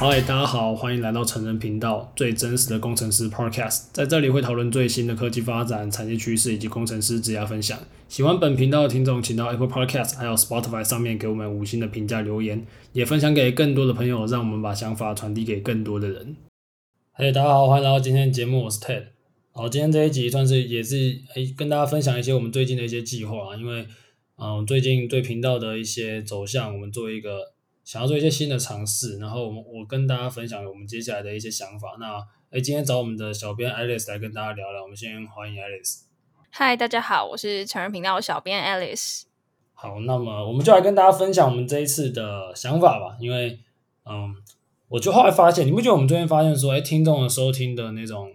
嗨，大家好，欢迎来到成人频道最真实的工程师 Podcast，在这里会讨论最新的科技发展、产业趋势以及工程师职业分享。喜欢本频道的听众，请到 Apple Podcast 还有 Spotify 上面给我们五星的评价留言，也分享给更多的朋友，让我们把想法传递给更多的人。嘿，大家好，欢迎来到今天的节目，我是 Ted。好，今天这一集算是也是诶、跟大家分享一些我们最近的一些计划啊，因为嗯，最近对频道的一些走向，我们做一个想要做一些新的尝试，然后我们我跟大家分享我们接下来的一些想法。那诶、欸，今天找我们的小编 Alice 来跟大家聊聊，我们先欢迎 Alice。嗨，大家好，我是成人频道的小编 Alice。好，那么我们就来跟大家分享我们这一次的想法吧，因为嗯，我就后来发现，你不觉得我们最近发现说，诶、欸，听众的收听的那种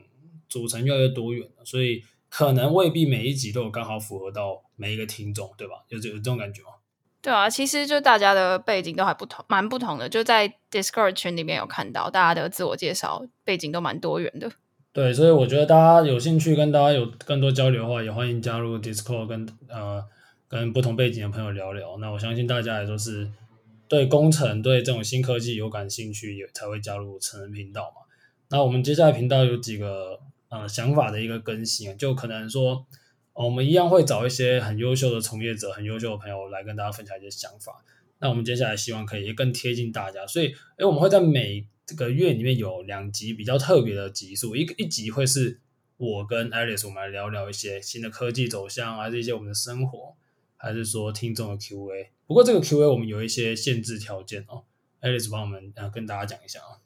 组成越来越多元了，所以。可能未必每一集都有刚好符合到每一个听众，对吧？有这有这种感觉吗？对啊，其实就大家的背景都还不同，蛮不同的。就在 Discord 群里面有看到大家的自我介绍背景都蛮多元的。对，所以我觉得大家有兴趣跟大家有更多交流的话，也欢迎加入 Discord 跟呃跟不同背景的朋友聊聊。那我相信大家也都是对工程、对这种新科技有感兴趣，也才会加入成人频道嘛。那我们接下来频道有几个。呃，想法的一个更新，就可能说，我们一样会找一些很优秀的从业者、很优秀的朋友来跟大家分享一些想法。那我们接下来希望可以更贴近大家，所以，诶，我们会在每这个月里面有两集比较特别的集数，一个一集会是我跟 Alice 我们来聊聊一些新的科技走向，还是一些我们的生活，还是说听众的 Q&A。不过这个 Q&A 我们有一些限制条件哦，Alice 帮我们呃跟大家讲一下啊。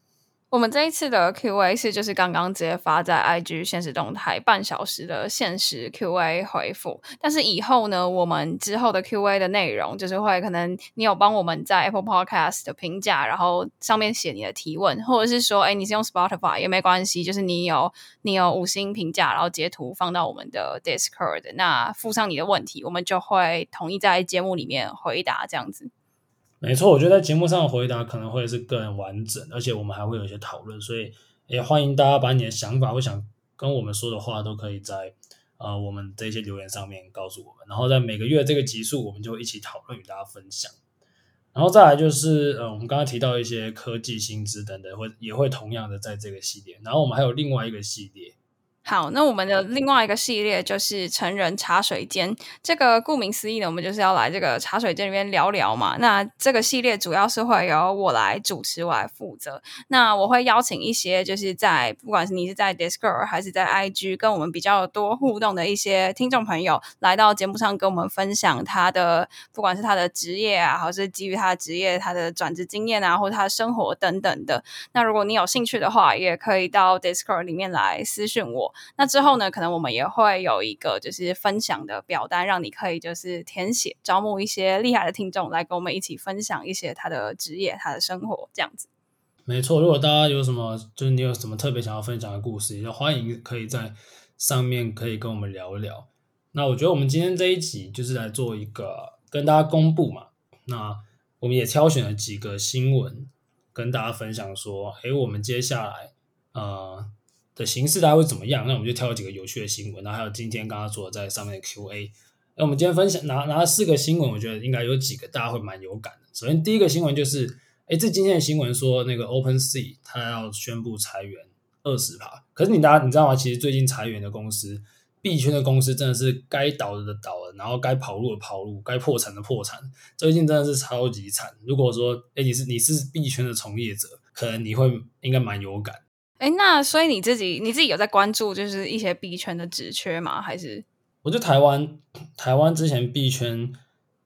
我们这一次的 Q&A 是就是刚刚直接发在 IG 限时动态半小时的限时 Q&A 回复，但是以后呢，我们之后的 Q&A 的内容就是会可能你有帮我们在 Apple Podcast 的评价，然后上面写你的提问，或者是说，哎，你是用 Spotify 也没关系，就是你有你有五星评价，然后截图放到我们的 Discord，那附上你的问题，我们就会统一在节目里面回答这样子。没错，我觉得在节目上的回答可能会是更完整，而且我们还会有一些讨论，所以也欢迎大家把你的想法或想跟我们说的话，都可以在呃我们这些留言上面告诉我们，然后在每个月这个集数，我们就一起讨论与大家分享。然后再来就是呃我们刚刚提到一些科技新知等等，会也会同样的在这个系列，然后我们还有另外一个系列。好，那我们的另外一个系列就是成人茶水间。这个顾名思义呢，我们就是要来这个茶水间里面聊聊嘛。那这个系列主要是会由我来主持，我来负责。那我会邀请一些就是在不管是你是在 Discord 还是在 IG 跟我们比较多互动的一些听众朋友，来到节目上跟我们分享他的不管是他的职业啊，或是基于他的职业他的转职经验啊，或他的生活等等的。那如果你有兴趣的话，也可以到 Discord 里面来私讯我。那之后呢，可能我们也会有一个就是分享的表单，让你可以就是填写，招募一些厉害的听众来跟我们一起分享一些他的职业、他的生活这样子。没错，如果大家有什么，就是你有什么特别想要分享的故事，也欢迎可以在上面可以跟我们聊一聊。那我觉得我们今天这一集就是来做一个跟大家公布嘛。那我们也挑选了几个新闻跟大家分享，说，诶，我们接下来，呃。的形式大概会怎么样？那我们就挑几个有趣的新闻，然后还有今天刚刚说的在上面的 Q&A。那我们今天分享拿拿了四个新闻，我觉得应该有几个大家会蛮有感的。首先第一个新闻就是，哎，这今天的新闻说那个 OpenSea 它要宣布裁员二十趴。可是你大家你知道吗？其实最近裁员的公司，币圈的公司真的是该倒的倒了，然后该跑路的跑路，该破产的破产。最近真的是超级惨。如果说哎你是你是币圈的从业者，可能你会应该蛮有感。哎，那所以你自己你自己有在关注就是一些币圈的职缺吗？还是？我觉得台湾台湾之前币圈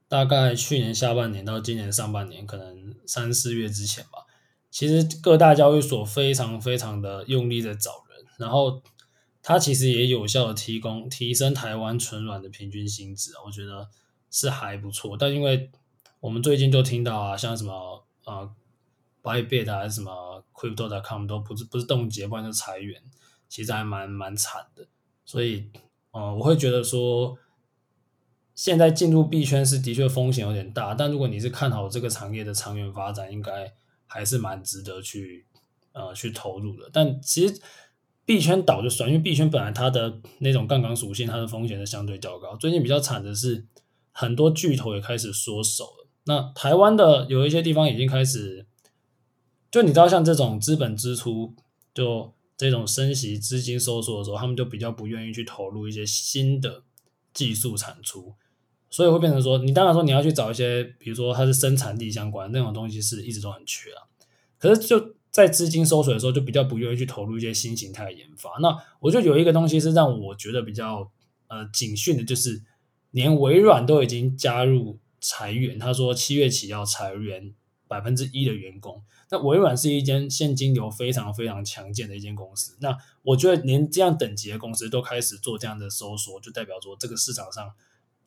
大概去年下半年到今年上半年，可能三四月之前吧，其实各大交易所非常非常的用力在找人，然后它其实也有效的提供提升台湾纯软的平均薪资，我觉得是还不错。但因为我们最近就听到啊，像什么呃。Bybit 还是什么 Crypto.com 都不是不是冻结，不然就裁员，其实还蛮蛮惨的。所以，呃，我会觉得说，现在进入币圈是的确风险有点大，但如果你是看好这个产业的长远发展，应该还是蛮值得去呃去投入的。但其实币圈倒就算，因为币圈本来它的那种杠杆属性，它的风险是相对较高。最近比较惨的是，很多巨头也开始缩手了。那台湾的有一些地方已经开始。就你知道，像这种资本支出，就这种升息资金收缩的时候，他们就比较不愿意去投入一些新的技术产出，所以会变成说，你当然说你要去找一些，比如说它是生产力相关那种东西，是一直都很缺啊。可是就在资金缩水的时候，就比较不愿意去投入一些新形态的研发。那我就有一个东西是让我觉得比较呃警讯的，就是连微软都已经加入裁员，他说七月起要裁员百分之一的员工。那微软是一间现金流非常非常强健的一间公司。那我觉得连这样等级的公司都开始做这样的收缩，就代表说这个市场上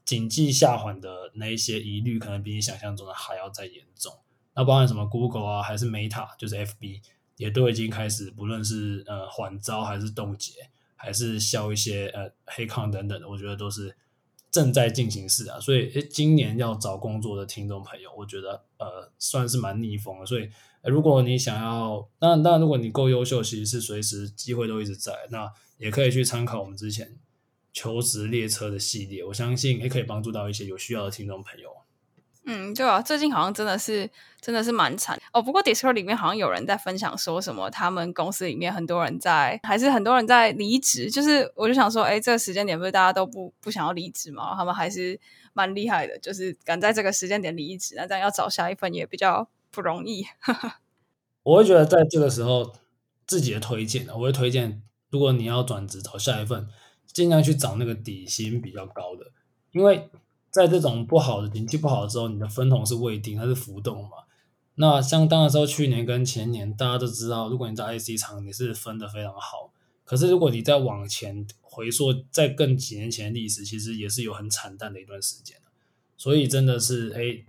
经济下滑的那一些疑虑，可能比你想象中的还要再严重。那包含什么 Google 啊，还是 Meta，就是 FB，也都已经开始，不论是呃缓招还是冻结，还是销一些呃黑抗等等的，我觉得都是。正在进行式啊，所以诶，今年要找工作的听众朋友，我觉得呃算是蛮逆风的。所以如果你想要，当然当然，如果你够优秀，其实是随时机会都一直在。那也可以去参考我们之前求职列车的系列，我相信也可以帮助到一些有需要的听众朋友。嗯，对啊，最近好像真的是真的是蛮惨哦。不过 Discord 里面好像有人在分享说什么，他们公司里面很多人在，还是很多人在离职。就是我就想说，哎，这个时间点不是大家都不不想要离职吗？他们还是蛮厉害的，就是敢在这个时间点离职，那这样要找下一份也比较不容易。我会觉得在这个时候自己的推荐，我会推荐，如果你要转职找下一份，尽量去找那个底薪比较高的，因为。在这种不好的景气不好的时候，你的分红是未定，它是浮动嘛？那相当的时候，去年跟前年大家都知道，如果你在 IC 厂，你是分的非常好。可是如果你再往前回溯，在更几年前的历史，其实也是有很惨淡的一段时间。所以真的是，哎，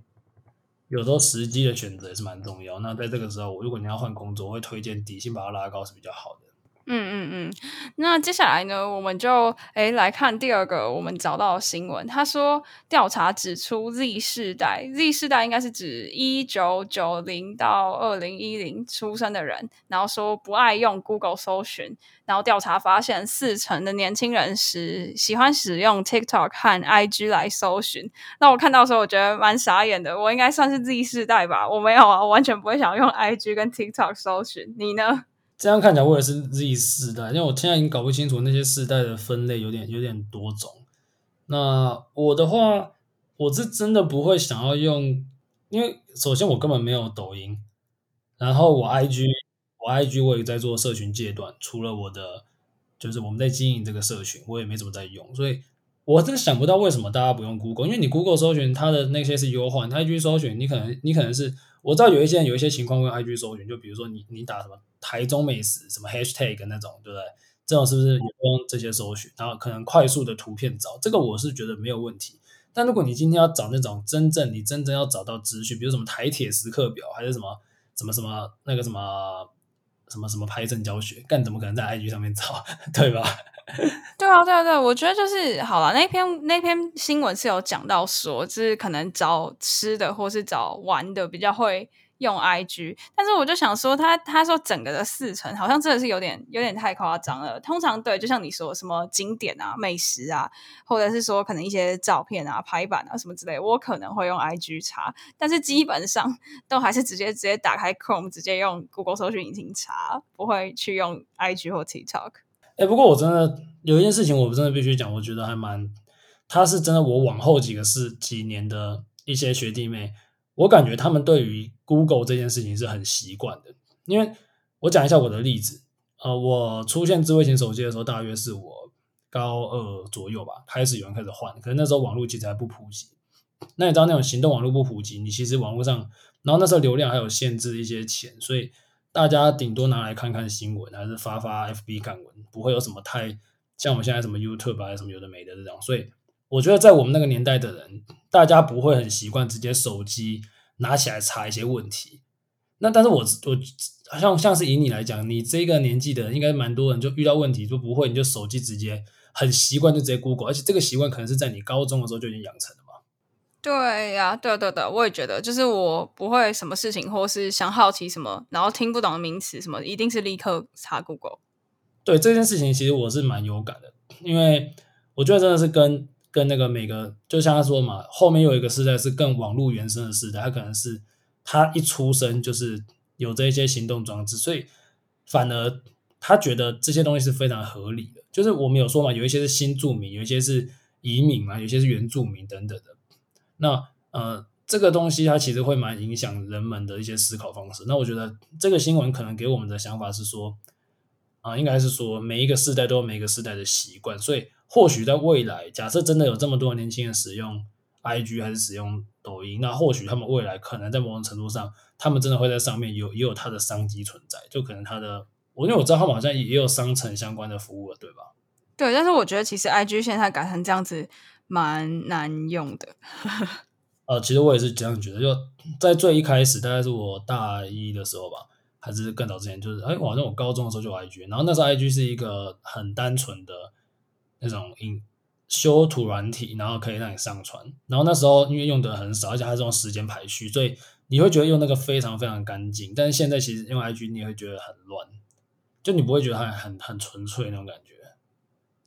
有时候时机的选择也是蛮重要。那在这个时候，如果你要换工作，我会推荐底薪把它拉高是比较好的。嗯嗯嗯，那接下来呢，我们就诶来看第二个我们找到的新闻。他说，调查指出，Z 世代，Z 世代应该是指一九九零到二零一零出生的人，然后说不爱用 Google 搜寻。然后调查发现，四成的年轻人是喜欢使用 TikTok 和 IG 来搜寻。那我看到的时候，我觉得蛮傻眼的。我应该算是 Z 世代吧？我没有啊，我完全不会想用 IG 跟 TikTok 搜寻。你呢？这样看起来我也是 Z 世代，因为我现在已经搞不清楚那些世代的分类有点有点多种。那我的话，我是真的不会想要用，因为首先我根本没有抖音，然后我 IG 我 IG 我也在做社群阶段，除了我的就是我们在经营这个社群，我也没怎么在用，所以我真的想不到为什么大家不用 Google，因为你 Google 搜寻它的那些是优化，IG 搜寻你可能你可能是我知道有一些有一些情况会用 IG 搜寻，就比如说你你打什么。台中美食什么 hashtag 那种，对不对？这种是不是也用这些搜寻，然后可能快速的图片找这个，我是觉得没有问题。但如果你今天要找那种真正你真正要找到资讯，比如什么台铁时刻表，还是什么什么什么那个什么什么什么拍证教学，干怎么可能在 IG 上面找，对吧？对啊，对啊，对，我觉得就是好了。那篇那篇新闻是有讲到说，就是可能找吃的或是找玩的比较会。用 IG，但是我就想说他，他说整个的四成好像真的是有点有点太夸张了。通常对，就像你说什么景点啊、美食啊，或者是说可能一些照片啊、排版啊什么之类，我可能会用 IG 查，但是基本上都还是直接直接打开 Chrome，直接用 Google 搜寻引擎查，不会去用 IG 或 TikTok。哎、不过我真的有一件事情，我真的必须讲，我觉得还蛮，他是真的，我往后几个是几年的一些学弟妹。我感觉他们对于 Google 这件事情是很习惯的，因为我讲一下我的例子，呃，我出现智慧型手机的时候，大约是我高二左右吧，开始有人开始换，可能那时候网络其实还不普及。那你知道那种行动网络不普及，你其实网络上，然后那时候流量还有限制一些钱，所以大家顶多拿来看看新闻，还是发发 FB 感文，不会有什么太像我们现在什么 YouTube 啊，什么有的没的这种，所以。我觉得在我们那个年代的人，大家不会很习惯直接手机拿起来查一些问题。那但是我我像像是以你来讲，你这个年纪的人，应该蛮多人就遇到问题就不会，你就手机直接很习惯就直接 Google，而且这个习惯可能是在你高中的时候就已经养成了嘛。对呀、啊，对对对，我也觉得，就是我不会什么事情，或是想好奇什么，然后听不懂的名词什么，一定是立刻查 Google。对这件事情，其实我是蛮有感的，因为我觉得真的是跟。跟那个每个，就像他说嘛，后面有一个时代是更网络原生的时代，他可能是他一出生就是有这些行动装置，所以反而他觉得这些东西是非常合理的。就是我们有说嘛，有一些是新住民，有一些是移民嘛，有些是原住民等等的。那呃，这个东西它其实会蛮影响人们的一些思考方式。那我觉得这个新闻可能给我们的想法是说，啊、应该是说每一个世代都有每个世代的习惯，所以或许在未来，假设真的有这么多年轻人使用 IG 还是使用抖音，那或许他们未来可能在某种程度上，他们真的会在上面有也有它的商机存在，就可能它的。我因为我知道他们好像也有商城相关的服务了，对吧？对，但是我觉得其实 IG 现在改成这样子蛮难用的。呃，其实我也是这样觉得，就在最一开始，大概是我大一的时候吧，还是更早之前，就是哎，好像我高中的时候就有 IG，然后那时候 IG 是一个很单纯的那种影修图软体，然后可以让你上传，然后那时候因为用的很少，而且它是用时间排序，所以你会觉得用那个非常非常干净，但是现在其实用 IG 你也会觉得很乱。就你不会觉得它很很纯粹那种感觉，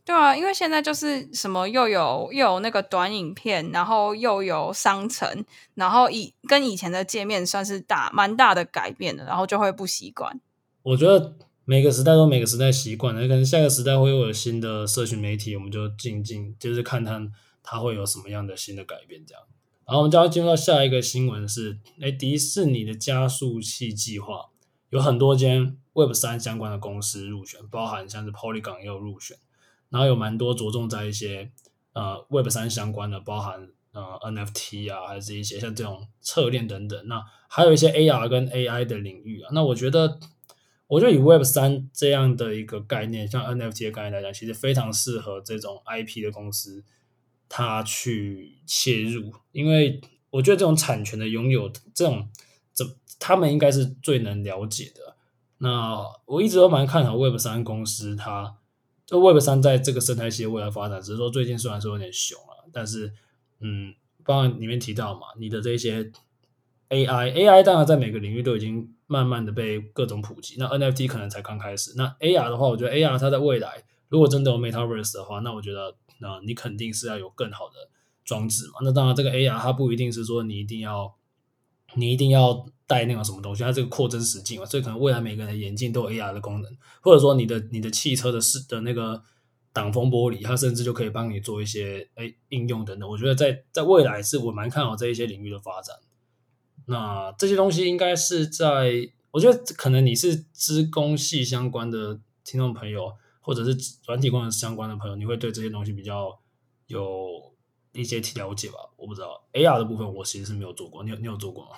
对啊，因为现在就是什么又有又有那个短影片，然后又有商城，然后以跟以前的界面算是大蛮大的改变的，然后就会不习惯。我觉得每个时代都每个时代习惯了，可能下个时代会有新的社群媒体，我们就静静就是看看它会有什么样的新的改变这样。然后我们就要进入到下一个新闻是，哎，迪士尼的加速器计划有很多间。Web 三相关的公司入选，包含像是 Polygon 也有入选，然后有蛮多着重在一些呃 Web 三相关的，包含呃 NFT 啊，还是一些像这种策链等等。那还有一些 AR 跟 AI 的领域啊。那我觉得，我觉得以 Web 三这样的一个概念，像 NFT 的概念来讲，其实非常适合这种 IP 的公司，它去切入，因为我觉得这种产权的拥有，这种这他们应该是最能了解的。那我一直都蛮看好 Web 三公司，它就 Web 三在这个生态系的未来发展，只是说最近虽然说有点熊了，但是嗯，包括里面提到嘛，你的这些 AI，AI 当然在每个领域都已经慢慢的被各种普及，那 NFT 可能才刚开始。那 AR 的话，我觉得 AR 它在未来如果真的有 Metaverse 的话，那我觉得那你肯定是要有更好的装置嘛。那当然这个 AR 它不一定是说你一定要，你一定要。带那个什么东西，它这个扩增实境嘛，所以可能未来每个人的眼镜都有 AR 的功能，或者说你的你的汽车的是的那个挡风玻璃，它甚至就可以帮你做一些诶应用等等。我觉得在在未来是我蛮看好这一些领域的发展。那这些东西应该是在，我觉得可能你是资工系相关的听众朋友，或者是软体工程相关的朋友，你会对这些东西比较有一些了解吧？我不知道 AR 的部分，我其实是没有做过，你有你有做过吗？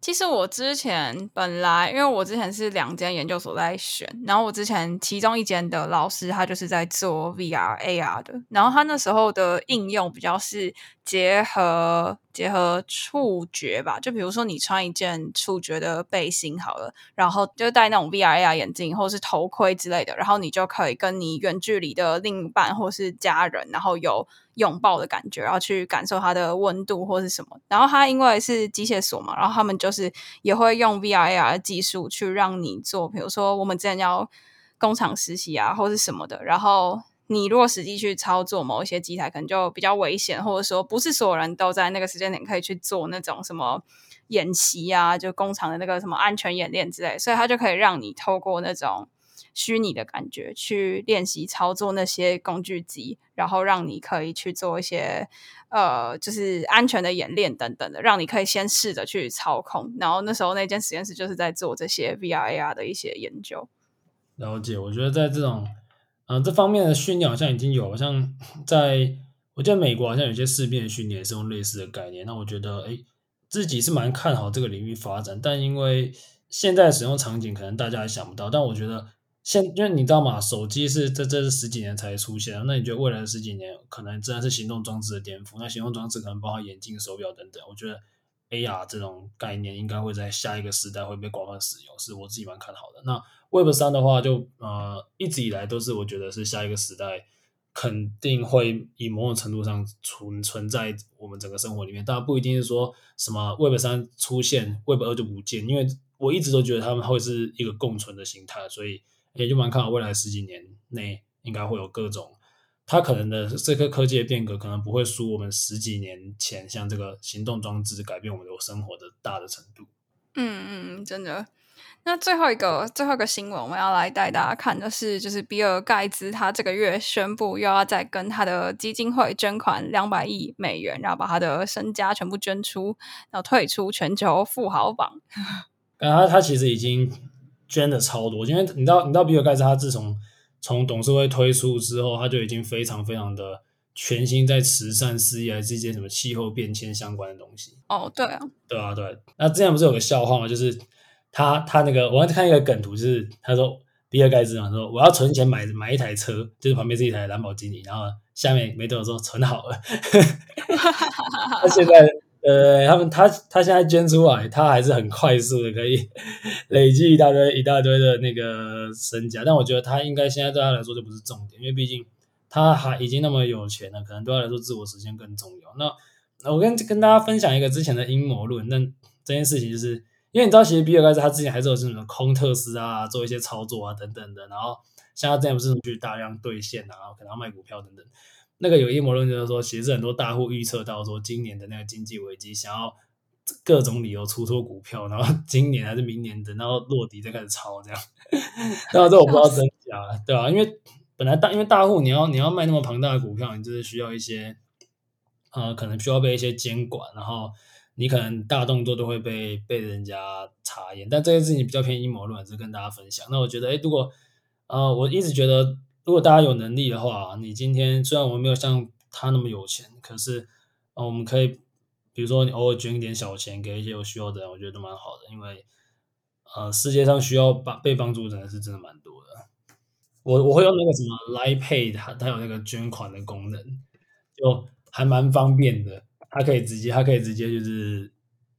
其实我之前本来，因为我之前是两间研究所在选，然后我之前其中一间的老师他就是在做 VR AR 的，然后他那时候的应用比较是结合结合触觉吧，就比如说你穿一件触觉的背心好了，然后就戴那种 VR AR 眼镜或是头盔之类的，然后你就可以跟你远距离的另一半或是家人，然后有。拥抱的感觉，然后去感受它的温度或是什么。然后它因为是机械锁嘛，然后他们就是也会用 VR AR 技术去让你做，比如说我们之前要工厂实习啊，或是什么的。然后你如果实际去操作某一些机台，可能就比较危险，或者说不是所有人都在那个时间点可以去做那种什么演习啊，就工厂的那个什么安全演练之类。所以它就可以让你透过那种。虚拟的感觉去练习操作那些工具机，然后让你可以去做一些呃，就是安全的演练等等的，让你可以先试着去操控。然后那时候那间实验室就是在做这些 VR AR 的一些研究。了解，我觉得在这种嗯、呃、这方面的训练好像已经有，像 在我记得美国好像有些士兵的训练是用类似的概念。那我觉得哎，自己是蛮看好这个领域发展，但因为现在使用场景可能大家也想不到，但我觉得。现因为你知道吗？手机是这这是十几年才出现，那你觉得未来的十几年可能真的是行动装置的巅峰？那行动装置可能包括眼镜、手表等等。我觉得 AR 这种概念应该会在下一个时代会被广泛使用，是我自己蛮看好的。那 Web 三的话就，就呃一直以来都是我觉得是下一个时代肯定会以某种程度上存存在我们整个生活里面。当然不一定是说什么 Web 三出现，Web 二就不见，因为我一直都觉得他们会是一个共存的形态，所以。也就蛮看好未来十几年内应该会有各种，它可能的这个科技的变革可能不会输我们十几年前像这个行动装置改变我们的生活的大的程度。嗯嗯，真的。那最后一个最后一个新闻，我们要来带大家看的是，就是比尔盖茨他这个月宣布又要再跟他的基金会捐款两百亿美元，然后把他的身家全部捐出，然后退出全球富豪榜。啊他其实已经捐的超多，因为你知道你知道比尔盖茨他自从从董事会推出之后，他就已经非常非常的全心在慈善事业，还是一些什么气候变迁相关的东西。哦，对啊，对啊，对。那之前不是有个笑话吗？就是。他他那个，我要看一个梗图，就是他说比尔盖茨嘛，说我要存钱买买一台车，就是旁边是一台兰博基尼，然后下面没多少说存好了。他现在呃，他们他他现在捐出来，他还是很快速的可以累积一大堆一大堆的那个身家，但我觉得他应该现在对他来说就不是重点，因为毕竟他还已经那么有钱了，可能对他来说自我实现更重要。那我跟跟大家分享一个之前的阴谋论，那这件事情就是。因为你知道，其实比尔盖茨他之前还是有这种空特斯啊，做一些操作啊等等的。然后像他之前不是去大量兑现啊，然后可能要卖股票等等。那个有阴谋论就是说，其实很多大户预测到说，今年的那个经济危机，想要各种理由出脱股票，然后 今年还是明年等到落底再开始抄这样。那这我不知道真假，对吧？因为本来大因为大户你要你要卖那么庞大的股票，你就是需要一些呃，可能需要被一些监管，然后。你可能大动作都会被被人家查验，但这件事情比较偏阴谋论，是跟大家分享。那我觉得，诶，如果呃，我一直觉得，如果大家有能力的话，你今天虽然我们没有像他那么有钱，可是呃，我们可以，比如说你偶尔捐一点小钱给一些有需要的人，我觉得都蛮好的。因为呃，世界上需要帮被帮助的人是真的蛮多的。我我会用那个什么 Line Pay，它它有那个捐款的功能，就还蛮方便的。它可以直接，它可以直接就是，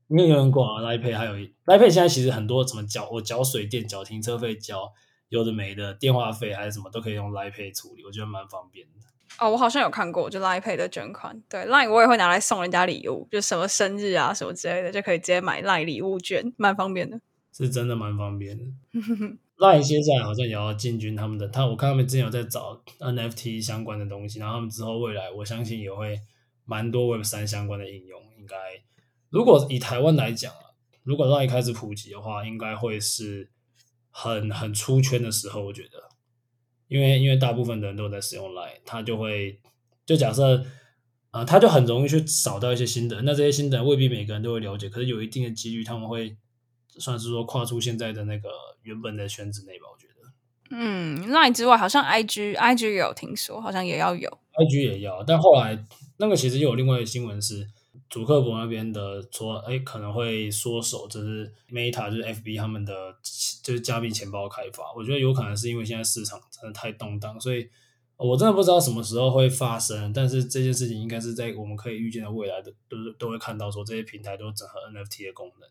因为有人挂 Line Pay，还有 Line Pay 现在其实很多什么缴我缴水电、缴停车费、缴有的没的电话费还是什么都可以用 Line Pay 处理，我觉得蛮方便的。哦，我好像有看过，就 Line Pay 的捐款，对 Line 我也会拿来送人家礼物，就什么生日啊什么之类的，就可以直接买 Line 礼物券，蛮方便的。是真的蛮方便的。Line 现在好像也要进军他们的，他我看他们之前有在找 NFT 相关的东西，然后他们之后未来我相信也会。蛮多 Web 三相关的应用，应该如果以台湾来讲啊，如果让一开始普及的话，应该会是很很出圈的时候。我觉得，因为因为大部分的人都在使用 Line，他就会就假设啊、呃，他就很容易去找到一些新的。那这些新的未必每个人都会了解，可是有一定的几率他们会算是说跨出现在的那个原本的圈子内吧。我觉得，嗯，Line 之外，好像 IG，IG 也有听说，好像也要有，IG 也要，但后来。那个其实又有另外一个新闻是，祖克伯那边的说，哎，可能会缩手，就是 Meta 就是 FB 他们的就是加密钱包开发。我觉得有可能是因为现在市场真的太动荡，所以我真的不知道什么时候会发生。但是这件事情应该是在我们可以预见的未来的，都是都会看到说这些平台都整合 NFT 的功能。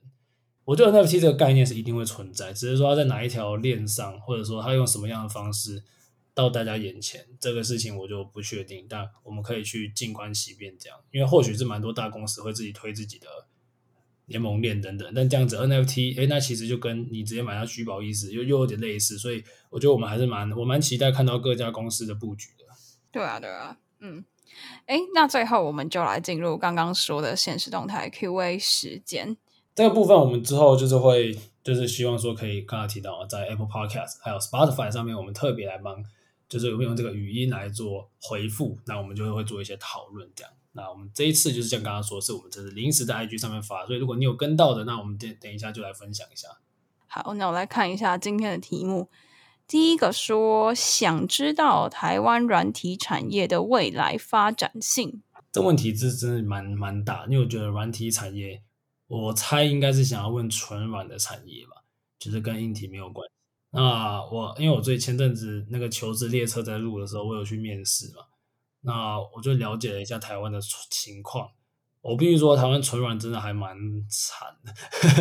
我觉得 NFT 这个概念是一定会存在，只是说它在哪一条链上，或者说它用什么样的方式。到大家眼前，这个事情我就不确定，但我们可以去静观其变，这样，因为或许是蛮多大公司会自己推自己的联盟链等等，但这样子 NFT，诶，那其实就跟你直接买它虚宝意思又又有点类似，所以我觉得我们还是蛮我蛮期待看到各家公司的布局的。对啊，对啊，嗯，哎，那最后我们就来进入刚刚说的限时动态 Q&A 时间。这个部分我们之后就是会，就是希望说可以刚才提到在 Apple Podcast 还有 Spotify 上面，我们特别来帮。就是有没有用这个语音来做回复，那我们就会做一些讨论，这样。那我们这一次就是像刚刚说，是我们这是临时在 IG 上面发，所以如果你有跟到的，那我们等等一下就来分享一下。好，那我来看一下今天的题目。第一个说，想知道台湾软体产业的未来发展性。这问题是真的蛮蛮大，因为我觉得软体产业，我猜应该是想要问纯软的产业吧，就是跟硬体没有关系。那我因为我最前阵子那个求职列车在录的时候，我有去面试嘛，那我就了解了一下台湾的情况。我必须说，台湾纯软真的还蛮惨的，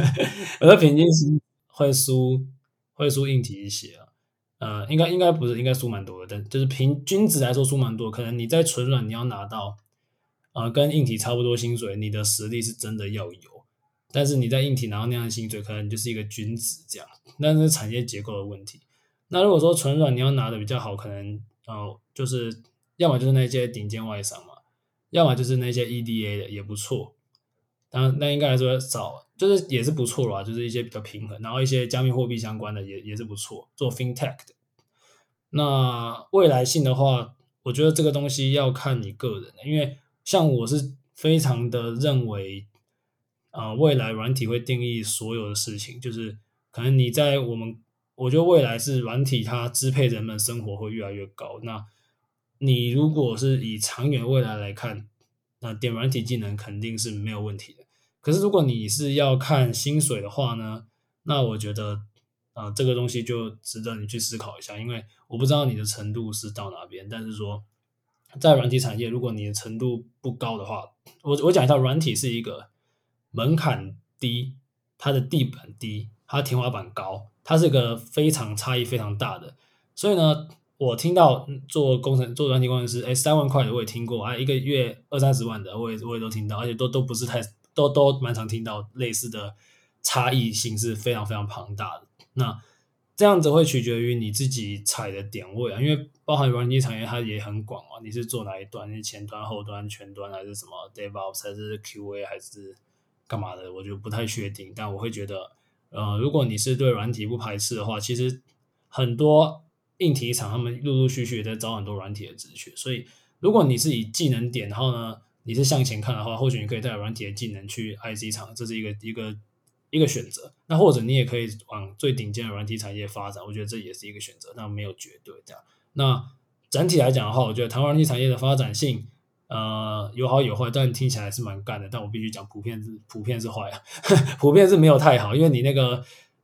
我的平均是会输会输硬体一些啊。呃，应该应该不是，应该输蛮多的，但就是平均值来说输蛮多。可能你在纯软你要拿到呃跟硬体差不多薪水，你的实力是真的要有。但是你在硬体拿到那样的薪水，可能就是一个君子这样，那是产业结构的问题。那如果说纯软你要拿的比较好，可能哦，就是要么就是那些顶尖外商嘛，要么就是那些 EDA 的也不错。当那应该来说少，就是也是不错啦，就是一些比较平衡，然后一些加密货币相关的也也是不错，做 FinTech 的。那未来性的话，我觉得这个东西要看你个人的，因为像我是非常的认为，呃，未来软体会定义所有的事情，就是可能你在我们，我觉得未来是软体它支配人们生活会越来越高。那你如果是以长远未来来看，那点软体技能肯定是没有问题的。可是如果你是要看薪水的话呢，那我觉得。啊、这个东西就值得你去思考一下，因为我不知道你的程度是到哪边，但是说在软体产业，如果你的程度不高的话，我我讲一下，软体是一个门槛低，它的地板低，它天花板高，它是一个非常差异非常大的。所以呢，我听到做工程做软体工程师，哎，三万块的我也听过，啊，一个月二三十万的我也我也都听到，而且都都不是太都都蛮常听到类似的差异性是非常非常庞大的。那这样子会取决于你自己踩的点位啊，因为包含软件产业它也很广啊，你是做哪一端？你是前端、后端、全端，还是什么 DevOps，还是 QA，还是干嘛的？我就不太确定。但我会觉得，呃，如果你是对软体不排斥的话，其实很多硬体厂他们陆陆续续在招很多软体的职缺。所以，如果你是以技能点，然后呢，你是向前看的话，或许你可以带软体的技能去 IC 厂，这是一个一个。一个选择，那或者你也可以往最顶尖的软体产业发展，我觉得这也是一个选择，那没有绝对这样。那整体来讲的话，我觉得台湾软体产业的发展性，呃，有好有坏，但听起来是蛮干的。但我必须讲，普遍是普遍是坏啊，普遍是没有太好，因为你那个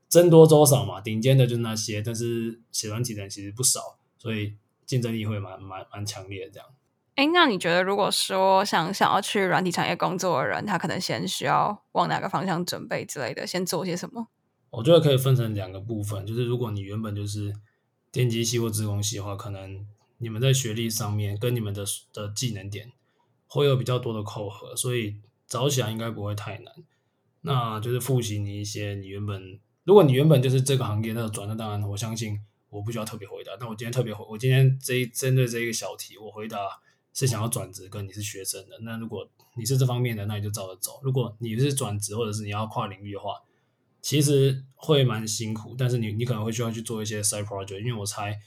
僧多粥少嘛，顶尖的就是那些，但是写软体的人其实不少，所以竞争力会蛮蛮蛮强烈的这样。哎，那你觉得，如果说想想要去软体产业工作的人，他可能先需要往哪个方向准备之类的？先做些什么？我觉得可以分成两个部分，就是如果你原本就是电机系或资工系的话，可能你们在学历上面跟你们的的技能点会有比较多的扣合，所以找起来应该不会太难。那就是复习你一些你原本，如果你原本就是这个行业那转，那当然我相信我不需要特别回答。但我今天特别回，我今天这一针对这一个小题，我回答。是想要转职，跟你是学生的，那如果你是这方面的，那你就照着走。如果你是转职，或者是你要跨领域的话，其实会蛮辛苦，但是你你可能会需要去做一些 side project。因为我猜，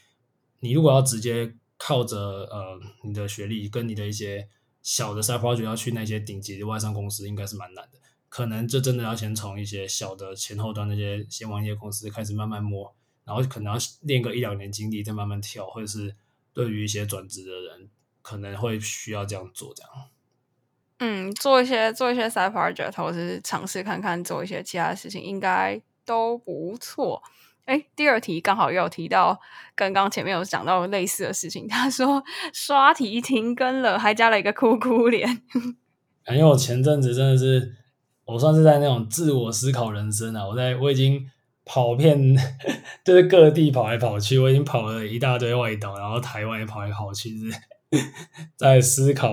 你如果要直接靠着呃你的学历跟你的一些小的 side project 要去那些顶级的外商公司，应该是蛮难的。可能就真的要先从一些小的前后端那些先网页公司开始慢慢摸，然后可能要练个一两年经历，再慢慢跳。或者是对于一些转职的人。可能会需要这样做，这样。嗯，做一些做一些 side project，或者是尝试看看做一些其他的事情，应该都不错。哎，第二题刚好又提到，跟刚刚前面有讲到类似的事情。他说刷题停更了，还加了一个哭哭脸。因为我前阵子真的是，我算是在那种自我思考人生啊。我在我已经跑遍，就是各地跑来跑去，我已经跑了一大堆外岛，然后台湾也跑来跑去，是。在思考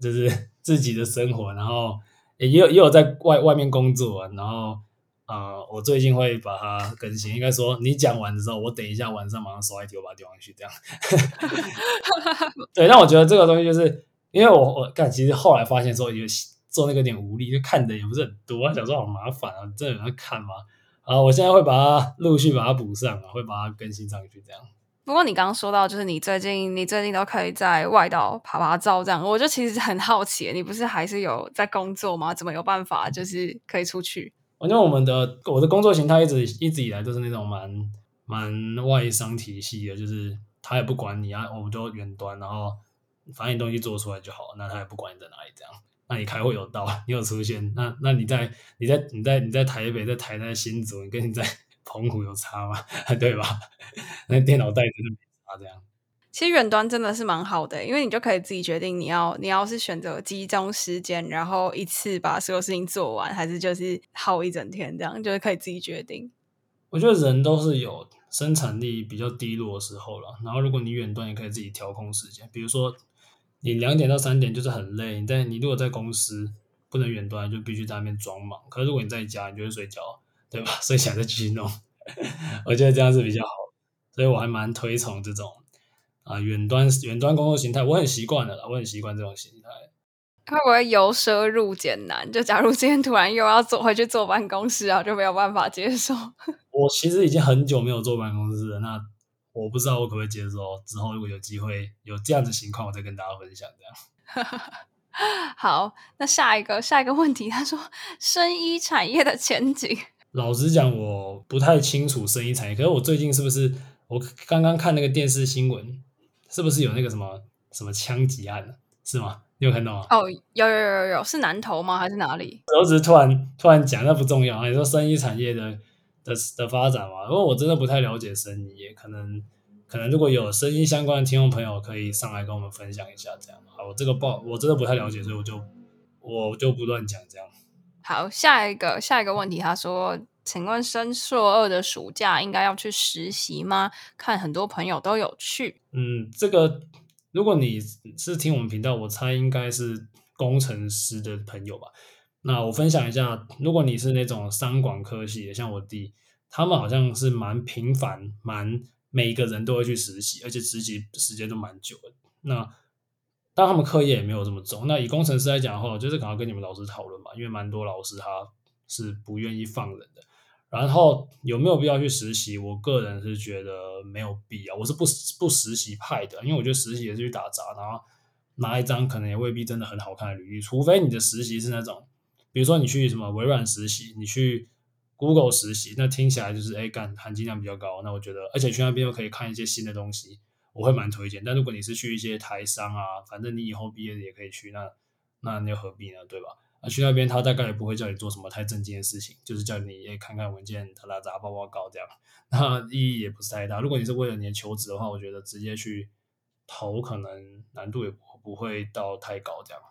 就是自己的生活，然后也有也有在外外面工作，然后呃，我最近会把它更新。应该说你讲完的时候，我等一下晚上马上刷一题，我把它丢上去，这样。对，但我觉得这个东西就是因为我我干，其实后来发现说，有做那个有点无力，就看的也不是很多，想说好麻烦啊，真的有人看吗？啊，我现在会把它陆续把它补上啊，会把它更新上去，这样。不过你刚刚说到，就是你最近你最近都可以在外岛爬爬照这样，我就其实很好奇，你不是还是有在工作吗？怎么有办法就是可以出去？因为我们的我的工作形态一直一直以来都是那种蛮蛮外商体系的，就是他也不管你啊，我们都远端，然后反正你东西做出来就好，那他也不管你在哪里这样。那你开会有到，你有出现，那那你在你在你在你在台北，在台南新竹，你跟你在。澎湖有差吗？对吧？那电脑带着就没差这样。其实远端真的是蛮好的，因为你就可以自己决定你要你要是选择集中时间，然后一次把所有事情做完，还是就是耗一整天这样，就是可以自己决定。我觉得人都是有生产力比较低落的时候了，然后如果你远端，也可以自己调控时间。比如说你两点到三点就是很累，但你如果在公司不能远端，就必须在那边装忙。可是如果你在家，你就会睡觉。对吧？所以想再继续弄，我觉得这样是比较好，所以我还蛮推崇这种啊远端远端工作形态，我很习惯了啦，我很习惯这种形态。会不会由奢入俭难？就假如今天突然又要坐回去坐办公室啊，就没有办法接受。我其实已经很久没有坐办公室了，那我不知道我可不可以接受。之后如果有机会有这样子情况，我再跟大家分享这样。好，那下一个下一个问题，他说生医产业的前景。老实讲，我不太清楚生医产业。可是我最近是不是我刚刚看那个电视新闻，是不是有那个什么什么枪击案呢？是吗？你有看到吗？哦，有有有有有，是南投吗？还是哪里？我只是突然突然讲，那不重要。你说生意产业的的的发展嘛？因为我真的不太了解生医，可能可能如果有生医相关的听众朋友，可以上来跟我们分享一下，这样。好，我这个报我真的不太了解，所以我就我就不乱讲这样。好，下一个下一个问题，他说：“请问升硕二的暑假应该要去实习吗？看很多朋友都有去。”嗯，这个。如果你是听我们频道，我猜应该是工程师的朋友吧。那我分享一下，如果你是那种商管科系的，像我弟，他们好像是蛮频繁，蛮每一个人都会去实习，而且实习时间都蛮久的。那但他们课业也没有这么重。那以工程师来讲的话，就是可能跟你们老师讨论嘛，因为蛮多老师他是不愿意放人的。然后有没有必要去实习？我个人是觉得没有必要。我是不不实习派的，因为我觉得实习也是去打杂，然后拿一张可能也未必真的很好看的履历。除非你的实习是那种，比如说你去什么微软实习，你去 Google 实习，那听起来就是哎干含金量比较高。那我觉得，而且去那边又可以看一些新的东西，我会蛮推荐。但如果你是去一些台商啊，反正你以后毕业也可以去，那那你又何必呢？对吧？啊，去那边他大概也不会叫你做什么太正经的事情，就是叫你也看看文件、打打杂、报报告这样，那意义也不是太大。如果你是为了你的求职的话，我觉得直接去投可能难度也不会到太高这样。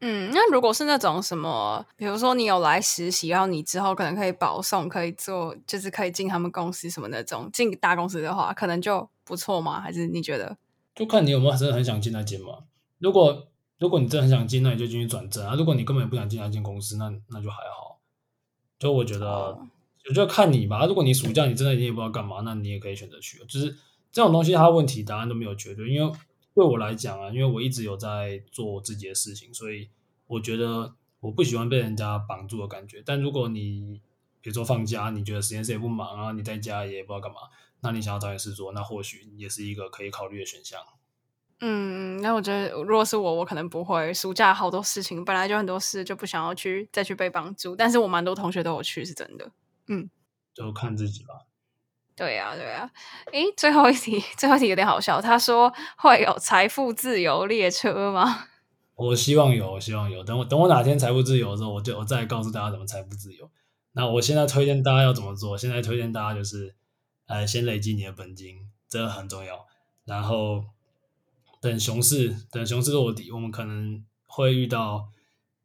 嗯，那如果是那种什么，比如说你有来实习，然后你之后可能可以保送，可以做，就是可以进他们公司什么那种进大公司的话，可能就不错吗？还是你觉得？就看你有没有真的很想进那间嘛。如果如果你真的很想进，那你就进去转正啊。如果你根本也不想进那间公司，那那就还好。就我觉得，我就看你吧。如果你暑假你真的你也不知道干嘛，那你也可以选择去。就是这种东西，它问题答案都没有绝对。因为对我来讲啊，因为我一直有在做自己的事情，所以我觉得我不喜欢被人家绑住的感觉。但如果你比如说放假，你觉得实验室也不忙啊，你在家也不知道干嘛，那你想要找点事做，那或许也是一个可以考虑的选项。嗯，那我觉得如果是我，我可能不会。暑假好多事情，本来就很多事，就不想要去再去被帮助。但是我蛮多同学都有去，是真的。嗯，就看自己吧。对呀、啊，对呀、啊。诶，最后一题，最后一题有点好笑。他说会有财富自由列车吗？我希望有，我希望有。等我等我哪天财富自由的时候，我就我再告诉大家怎么财富自由。那我现在推荐大家要怎么做？现在推荐大家就是，呃，先累积你的本金，这很重要。然后。等熊市，等熊市落底，我们可能会遇到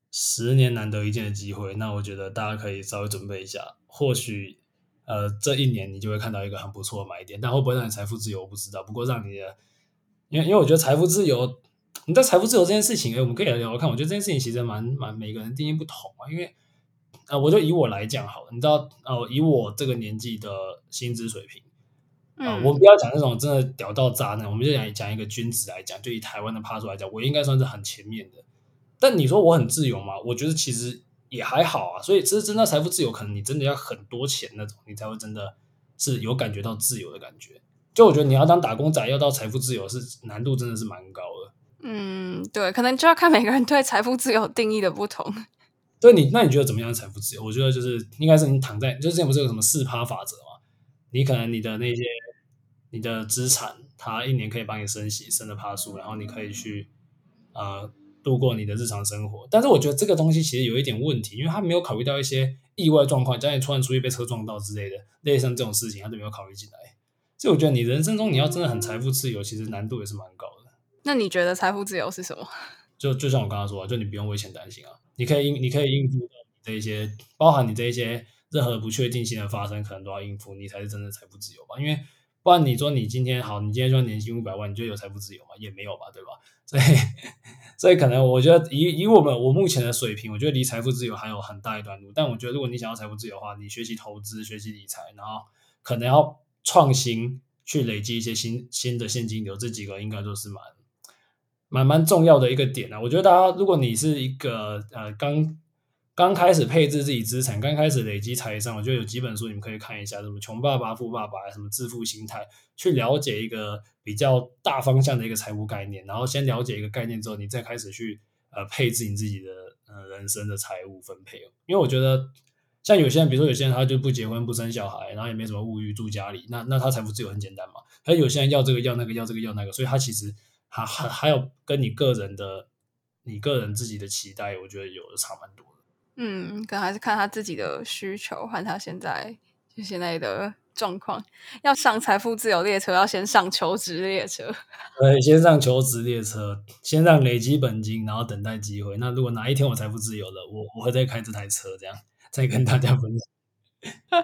十年难得一见的机会。那我觉得大家可以稍微准备一下，或许呃这一年你就会看到一个很不错的买点。但会不会让你财富自由，我不知道。不过让你的，因为因为我觉得财富自由，你在财富自由这件事情，哎，我们可以来聊聊看。我觉得这件事情其实蛮蛮每个人定义不同啊。因为呃，我就以我来讲好了，你知道呃，以我这个年纪的薪资水平。啊、嗯，我不要讲那种真的屌到渣那，我们就讲讲一个君子来讲，就以台湾的趴数来讲，我应该算是很前面的。但你说我很自由吗？我觉得其实也还好啊。所以，其实真的财富自由，可能你真的要很多钱那种，你才会真的是有感觉到自由的感觉。就我觉得你要当打工仔，要到财富自由是难度真的是蛮高的。嗯，对，可能就要看每个人对财富自由定义的不同。对你，那你觉得怎么样财富自由？我觉得就是应该是你躺在，就之前不是有什么四趴法则吗？你可能你的那些。你的资产，它一年可以帮你升息，升的趴数，然后你可以去呃度过你的日常生活。但是我觉得这个东西其实有一点问题，因为它没有考虑到一些意外状况，假如你突然出去被车撞到之类的，类似这种事情，它都没有考虑进来。所以我觉得你人生中你要真的很财富自由，其实难度也是蛮高的。那你觉得财富自由是什么？就就像我刚刚说的，就你不用为钱担心啊，你可以应你可以应付到这一些，包含你这一些任何不确定性的发生，可能都要应付，你才是真的财富自由吧，因为。不然你说你今天好，你今天赚年薪五百万，你就有财富自由吗？也没有吧，对吧？所以，所以可能我觉得以以我们我目前的水平，我觉得离财富自由还有很大一段路。但我觉得如果你想要财富自由的话，你学习投资、学习理财，然后可能要创新，去累积一些新新的现金流，这几个应该都是蛮蛮蛮重要的一个点啊。我觉得大家，如果你是一个呃刚刚开始配置自己资产，刚开始累积财商，我觉得有几本书你们可以看一下，什么《穷爸爸富爸爸》，什么《致富心态》，去了解一个比较大方向的一个财务概念。然后先了解一个概念之后，你再开始去呃配置你自己的呃人生的财务分配。因为我觉得。像有些人，比如说有些人他就不结婚不生小孩，然后也没什么物欲住家里，那那他财富自由很简单嘛。他有些人要这个要那个要这个要那个，所以他其实还还还有跟你个人的你个人自己的期待，我觉得有的差蛮多。嗯，可能还是看他自己的需求和他现在就现在的状况。要上财富自由列车，要先上求职列车。对，先上求职列车，先让累积本金，然后等待机会。那如果哪一天我财富自由了，我我会再开这台车这样。再跟大家分享，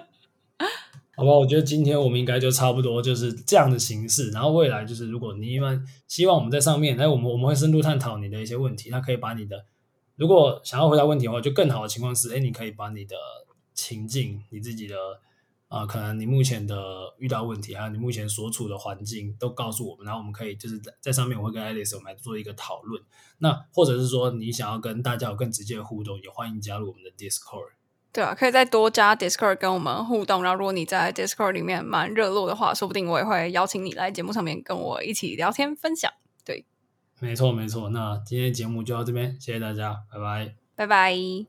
好吧？我觉得今天我们应该就差不多就是这样的形式。然后未来就是，如果你们希望我们在上面，哎，我们我们会深度探讨你的一些问题。那可以把你的，如果想要回答问题的话，就更好的情况是，哎，你可以把你的情境、你自己的啊、可能你目前的遇到问题，还有你目前所处的环境，都告诉我们。然后我们可以就是在在上面，我会跟 Alice 我们来做一个讨论。那或者是说，你想要跟大家有更直接的互动，也欢迎加入我们的 Discord。对啊，可以再多加 Discord 跟我们互动。然后，如果你在 Discord 里面蛮热络的话，说不定我也会邀请你来节目上面跟我一起聊天分享。没错没错。那今天节目就到这边，谢谢大家，拜拜，拜拜。